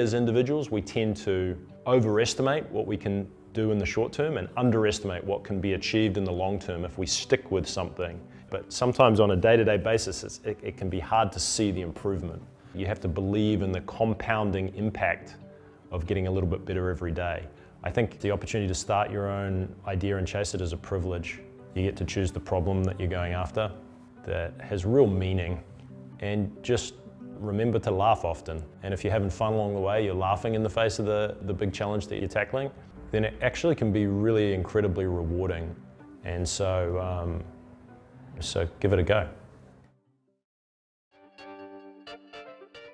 As individuals, we tend to overestimate what we can do in the short term and underestimate what can be achieved in the long term if we stick with something. But sometimes on a day-to-day basis, it, it can be hard to see the improvement. You have to believe in the compounding impact of getting a little bit better every day. I think the opportunity to start your own idea and chase it is a privilege. You get to choose the problem that you're going after that has real meaning and just remember to laugh often. And if you're having fun along the way, you're laughing in the face of the, the big challenge that you're tackling, then it actually can be really incredibly rewarding. And so, um, so give it a go.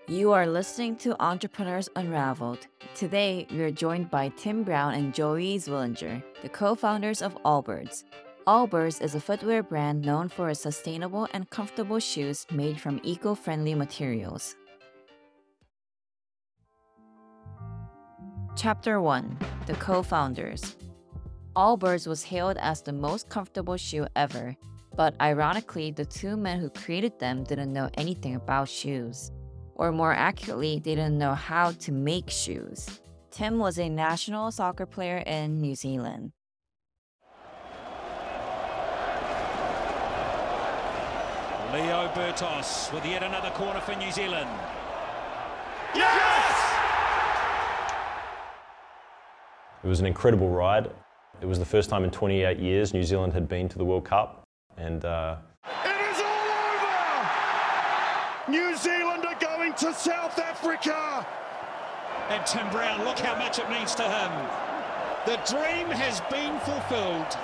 You are listening to Entrepreneurs Unraveled. Today, we are joined by Tim Brown and Joey Zwillinger, the co founders of Allbirds, Allbirds is a footwear brand known for its sustainable and comfortable shoes made from eco-friendly materials. Chapter 1 The Co-Founders Allbirds was hailed as the most comfortable shoe ever, but ironically, the two men who created them didn't know anything about shoes. Or more accurately, they didn't know how to make shoes. Tim was a national soccer player in New Zealand. Leo Bertos with yet another corner for New Zealand. Yes! It was an incredible ride. It was the first time in 28 years New Zealand had been to the World Cup, and uh, it is all over. New Zealand are going to South Africa. And Tim Brown, look how much it means to him. The dream has been fulfilled.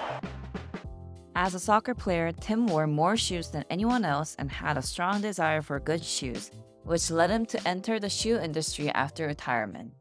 As a soccer player, Tim wore more shoes than anyone else and had a strong desire for good shoes, which led him to enter the shoe industry after retirement.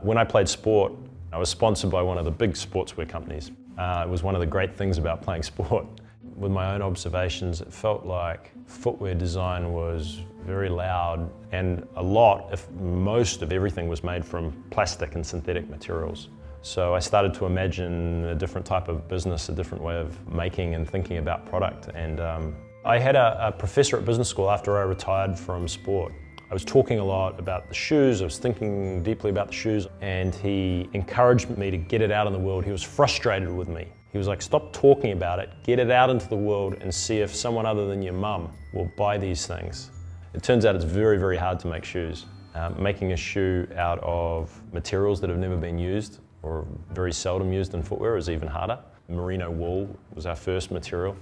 When I played sport, I was sponsored by one of the big sportswear companies. Uh, it was one of the great things about playing sport. With my own observations, it felt like footwear design was very loud and a lot, if most of everything was made from plastic and synthetic materials. So I started to imagine a different type of business, a different way of making and thinking about product. And um, I had a, a, professor at business school after I retired from sport. I was talking a lot about the shoes, I was thinking deeply about the shoes, and he encouraged me to get it out in the world. He was frustrated with me. He was like, stop talking about it, get it out into the world and see if someone other than your mum will buy these things. It turns out it's very, very hard to make shoes. Um, making a shoe out of materials that have never been used or very seldom used in footwear is even harder. Merino wool was our first material.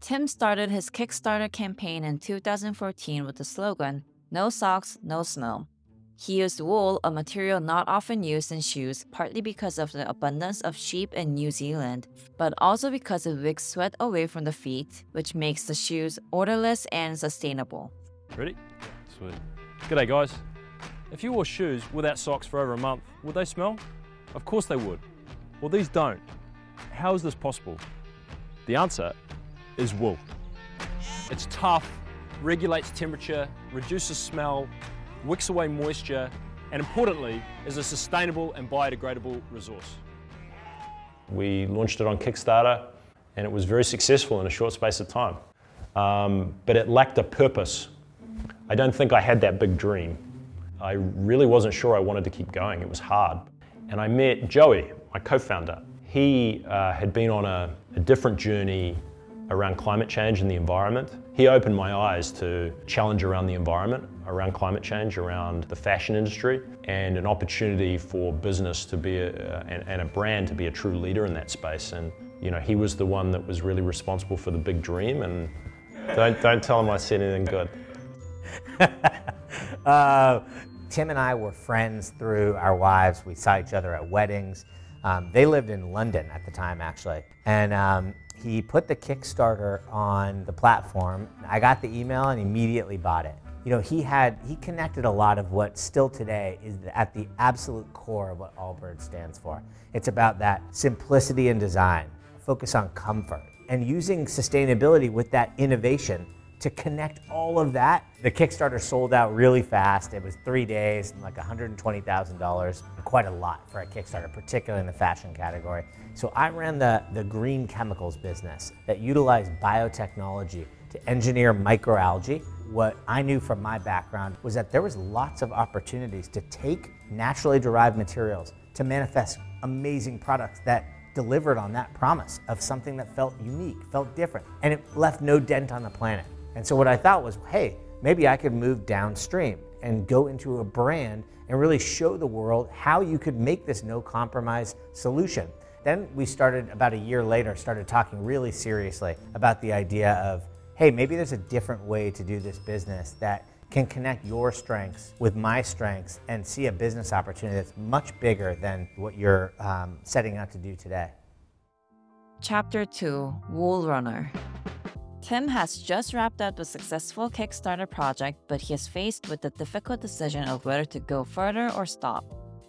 Tim started his Kickstarter campaign in 2014 with the slogan, No Socks, No Smell. He used wool, a material not often used in shoes, partly because of the abundance of sheep in New Zealand, but also because it wicks sweat away from the feet, which makes the shoes odorless and sustainable. Ready? Sweet. G'day guys. If you wore shoes without socks for over a month, would they smell? Of course they would. Well, these don't. How is this possible? The answer is wool. It's tough, regulates temperature, reduces smell, wicks away moisture, and importantly, is a sustainable and biodegradable resource. We launched it on Kickstarter and it was very successful in a short space of time. Um, but it lacked a purpose. I don't think I had that big dream. I really wasn't sure I wanted to keep going. It was hard. And I met Joey, my co-founder. He uh, had been on a, a different journey around climate change and the environment. He opened my eyes to challenge around the environment, around climate change, around the fashion industry, and an opportunity for business to be a, and, and, a brand to be a true leader in that space. And you know, he was the one that was really responsible for the big dream. And don't don't tell him I said anything good. uh, Tim and I were friends through our wives. We saw each other at weddings. Um, they lived in London at the time, actually. And um, he put the Kickstarter on the platform. I got the email and immediately bought it. You know, he had, he connected a lot of what still today is at the absolute core of what Allbirds stands for. It's about that simplicity in design, focus on comfort, and using sustainability with that innovation to connect all of that. The Kickstarter sold out really fast. It was three days and like $120,000, quite a lot for a Kickstarter, particularly in the fashion category. So I ran the, the green chemicals business that utilized biotechnology to engineer microalgae what I knew from my background was that there was lots of opportunities to take naturally derived materials to manifest amazing products that delivered on that promise of something that felt unique, felt different, and it left no dent on the planet. And so what I thought was, hey, maybe I could move downstream and go into a brand and really show the world how you could make this no compromise solution. Then we started about a year later, started talking really seriously about the idea of, hey, maybe there's a different way to do this business that can connect your strengths with my strengths and see a business opportunity that's much bigger than what you're um, setting out to do today. Chapter 2 Wool Runner Tim has just wrapped up a successful Kickstarter project, but he is faced with the difficult decision of whether to go further or stop.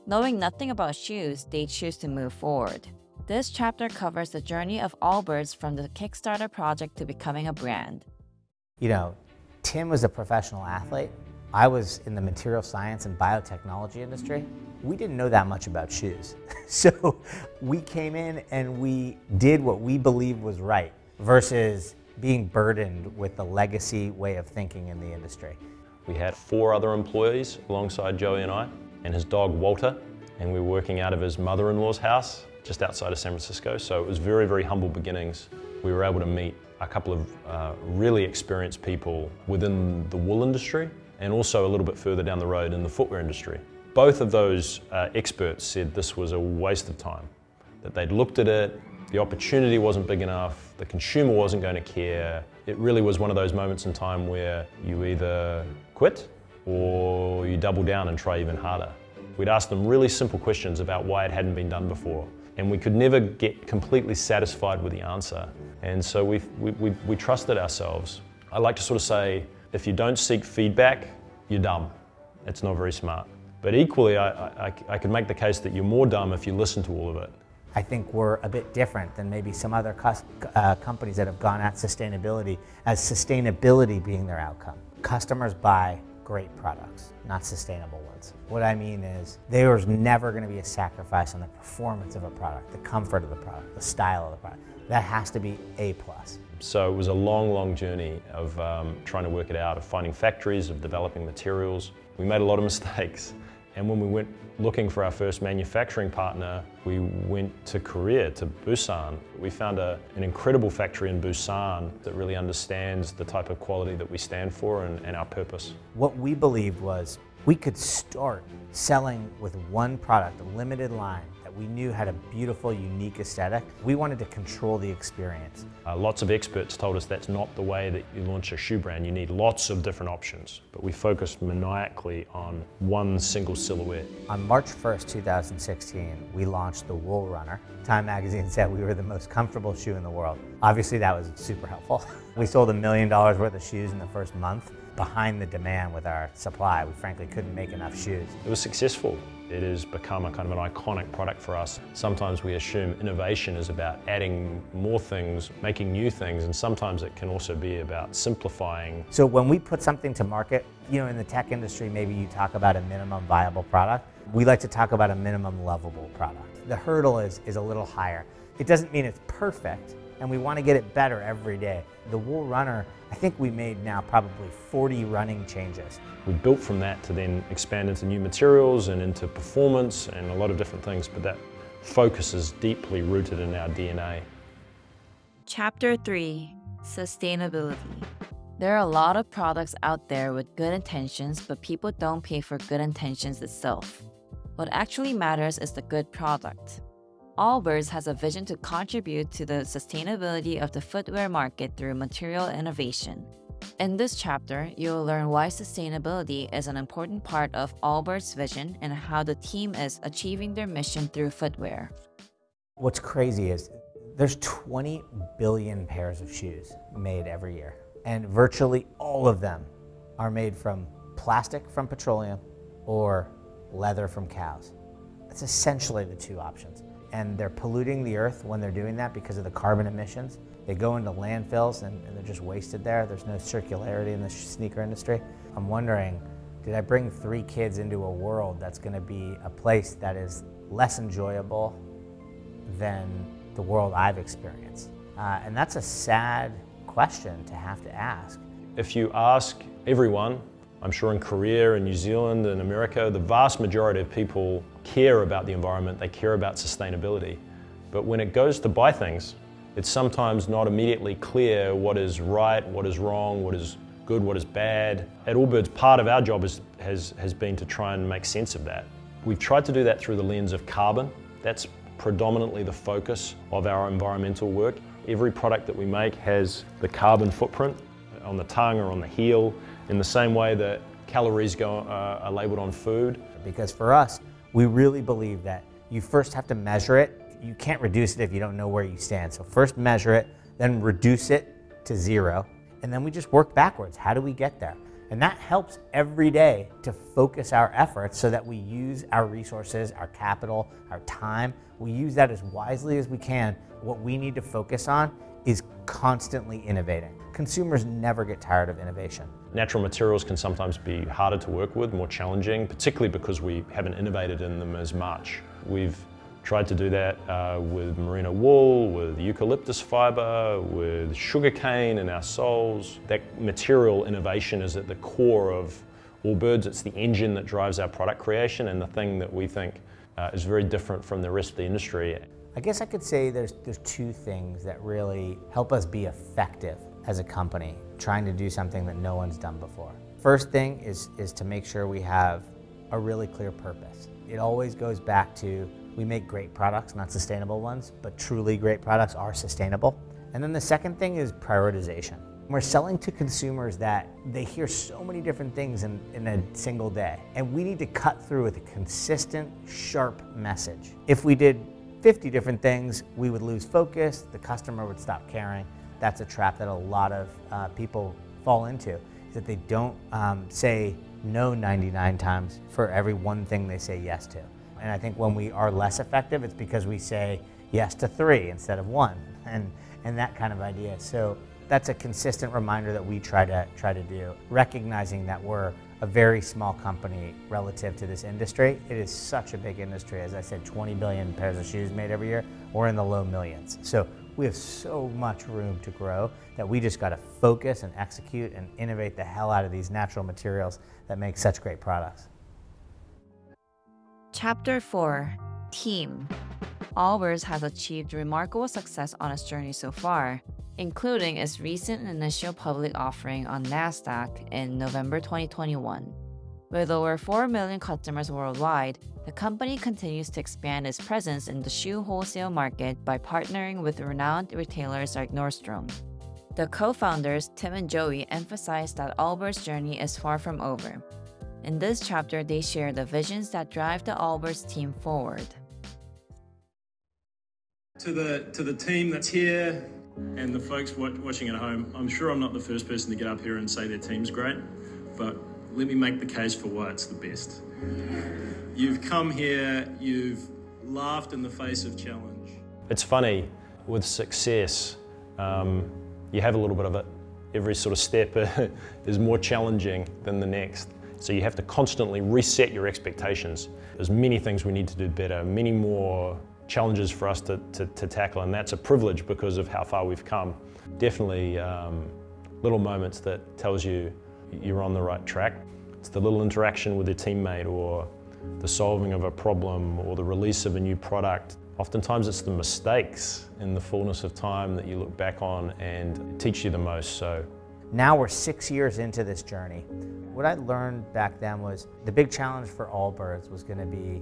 Knowing nothing about shoes, they choose to move forward. This chapter covers the journey of Allbirds from the Kickstarter project to becoming a brand. You know, Tim was a professional athlete. I was in the material science and biotechnology industry. We didn't know that much about shoes. so we came in and we did what we believed was right versus being burdened with the legacy way of thinking in the industry. We had four other employees alongside Joey and I, and his dog Walter, and we were working out of his mother-in-law's house just outside of San Francisco. So it was very, very humble beginnings. We were able to meet a couple of uh, really experienced people within the wool industry and also a little bit further down the road in the footwear industry. Both of those uh, experts said this was a waste of time, that they'd looked at it, the opportunity wasn't big enough, the consumer wasn't going to care. It really was one of those moments in time where you either quit or you double down and try even harder. We'd ask them really simple questions about why it hadn't been done before, and we could never get completely satisfied with the answer. And so we, we, we, trusted ourselves. I like to sort of say, if you don't seek feedback, you're dumb. It's not very smart. But equally, I, I, I could make the case that you're more dumb if you listen to all of it. I think we're a bit different than maybe some other uh, companies that have gone at sustainability as sustainability being their outcome. Customers buy great products, not sustainable ones. What I mean is there's never going to be a sacrifice on the performance of a product, the comfort of the product, the style of the product. That has to be A+. plus. So it was a long, long journey of um, trying to work it out, of finding factories, of developing materials. We made a lot of mistakes. And when we went looking for our first manufacturing partner, we went to Korea, to Busan. We found a, an incredible factory in Busan that really understands the type of quality that we stand for and, and our purpose. What we believed was we could start selling with one product, a limited line, we knew had a beautiful, unique aesthetic. We wanted to control the experience. Uh, lots of experts told us that's not the way that you launch a shoe brand. You need lots of different options, but we focused maniacally on one single silhouette. On March 1st, 2016, we launched the Wool Runner. Time magazine said we were the most comfortable shoe in the world. Obviously, that was super helpful. We sold a million dollars worth of shoes in the first month behind the demand with our supply. We frankly couldn't make enough shoes. It was successful. It has become a kind of an iconic product for us. Sometimes we assume innovation is about adding more things, making new things, and sometimes it can also be about simplifying. So when we put something to market, you know, in the tech industry, maybe you talk about a minimum viable product. We like to talk about a minimum lovable product. The hurdle is, is a little higher. It doesn't mean it's perfect, and we want to get it better every day. The Wool Runner, I think we made now probably 40 running changes. We built from that to then expand into new materials and into performance and a lot of different things, but that focus is deeply rooted in our DNA. Chapter 3 Sustainability There are a lot of products out there with good intentions, but people don't pay for good intentions itself. What actually matters is the good product. Allbirds has a vision to contribute to the sustainability of the footwear market through material innovation. In this chapter, you'll learn why sustainability is an important part of Allbirds' vision and how the team is achieving their mission through footwear. What's crazy is there's 20 billion pairs of shoes made every year, and virtually all of them are made from plastic from petroleum or leather from cows. That's essentially the two options and they're polluting the earth when they're doing that because of the carbon emissions. They go into landfills and, and they're just wasted there. There's no circularity in the sneaker industry. I'm wondering, did I bring three kids into a world that's going to be a place that is less enjoyable than the world I've experienced? Uh, and that's a sad question to have to ask. If you ask everyone, I'm sure in Korea and New Zealand and America, the vast majority of people care about the environment, they care about sustainability. But when it goes to buy things, it's sometimes not immediately clear what is right, what is wrong, what is good, what is bad. At Allbirds, part of our job is, has, has been to try and make sense of that. We've tried to do that through the lens of carbon. That's predominantly the focus of our environmental work. Every product that we make has the carbon footprint on the tongue or on the heel in the same way that calories go, uh, are labeled on food. Because for us, we really believe that you first have to measure it. You can't reduce it if you don't know where you stand. So first measure it, then reduce it to zero, and then we just work backwards. How do we get there? And that helps every day to focus our efforts so that we use our resources, our capital, our time. We use that as wisely as we can. What we need to focus on is constantly innovating. Consumers never get tired of innovation. Natural materials can sometimes be harder to work with, more challenging, particularly because we haven't innovated in them as much. We've tried to do that uh, with merino wool, with eucalyptus fibre, with sugarcane in our soles. That material innovation is at the core of Allbirds. It's the engine that drives our product creation and the thing that we think uh, is very different from the rest of the industry. I guess I could say there's, there's two things that really help us be effective as a company trying to do something that no one's done before. First thing is, is to make sure we have a really clear purpose. It always goes back to we make great products, not sustainable ones, but truly great products are sustainable. And then the second thing is prioritization. We're selling to consumers that they hear so many different things in, in a single day. And we need to cut through with a consistent, sharp message. If we did 50 different things, we would lose focus, the customer would stop caring. That's a trap that a lot of uh, people fall into, is that they don't um, say no 99 times for every one thing they say yes to. And I think when we are less effective, it's because we say yes to three instead of one, and, and that kind of idea. So that's a consistent reminder that we try to try to do, recognizing that we're a very small company relative to this industry. It is such a big industry. As I said, 20 billion pairs of shoes made every year. We're in the low millions. So we have so much room to grow that we just got to focus and execute and innovate the hell out of these natural materials that make such great products. Chapter 4 Team Allbirds has achieved remarkable success on its journey so far, including its recent initial public offering on NASDAQ in November 2021. With over 4 million customers worldwide, the company continues to expand its presence in the shoe wholesale market by partnering with renowned retailers like Nordstrom. The co founders, Tim and Joey, emphasize that Allbirds' journey is far from over. In this chapter, they share the visions that drive the Allbirds team forward. To the, to the team that's here, and the folks watching at home, I'm sure I'm not the first person to get up here and say their team's great, but let me make the case for why it's the best. You've come here, you've laughed in the face of challenge. It's funny, with success, um, you have a little bit of it. Every sort of step is more challenging than the next. So you have to constantly reset your expectations. There's many things we need to do better, many more challenges for us to, to, to, tackle, and that's a privilege because of how far we've come. Definitely um, little moments that tells you you're on the right track. It's the little interaction with your teammate or the solving of a problem or the release of a new product. Oftentimes it's the mistakes in the fullness of time that you look back on and teach you the most. So now we're six years into this journey. What I learned back then was the big challenge for Allbirds was going to be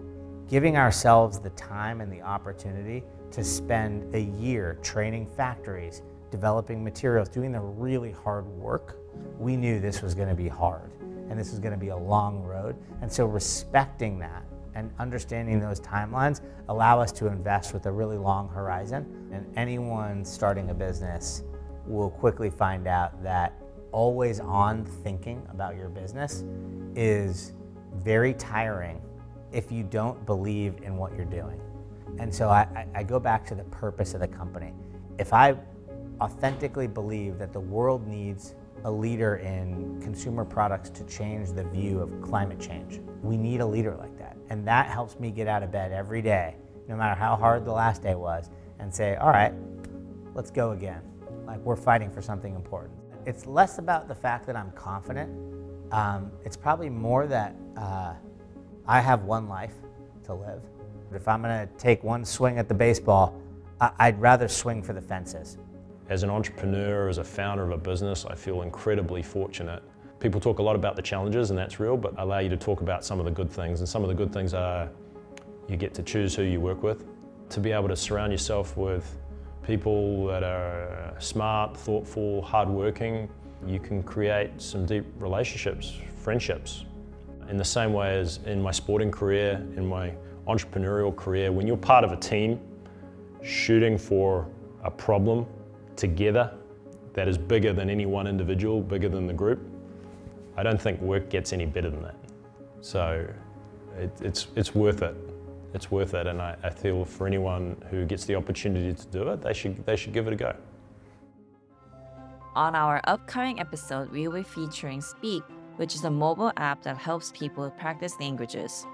giving ourselves the time and the opportunity to spend a year training factories, developing materials, doing the really hard work, we knew this was going to be hard and this was going to be a long road. And so respecting that and understanding those timelines allow us to invest with a really long horizon. And anyone starting a business will quickly find out that always on thinking about your business is very tiring if you don't believe in what you're doing. And so I, I, go back to the purpose of the company. If I authentically believe that the world needs a leader in consumer products to change the view of climate change, we need a leader like that. And that helps me get out of bed every day, no matter how hard the last day was, and say, all right, let's go again. Like we're fighting for something important. it's less about the fact that I'm confident. Um, it's probably more that uh, I have one life to live. If I'm going to take one swing at the baseball, I- I'd rather swing for the fences. As an entrepreneur, as a founder of a business, I feel incredibly fortunate. People talk a lot about the challenges, and that's real, but allow you to talk about some of the good things. And some of the good things are you get to choose who you work with, to be able to surround yourself with people that are smart, thoughtful, hardworking. You can create some deep relationships, friendships. In the same way as in my sporting career, in my entrepreneurial career, when you're part of a team shooting for a problem together that is bigger than any one individual, bigger than the group, I don't think work gets any better than that. So it, it's, it's worth it. It's worth it, and I, I feel for anyone who gets the opportunity to do it, they should, they should give it a go. On our upcoming episode, we will be featuring Speak, which is a mobile app that helps people practice languages.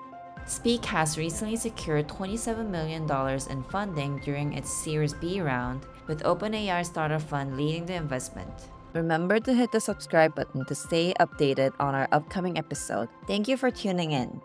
Speak has recently secured $27 million in funding during its Series B round, with OpenAI Startup Fund leading the investment. Remember to hit the subscribe button to stay updated on our upcoming episode. Thank you for tuning in.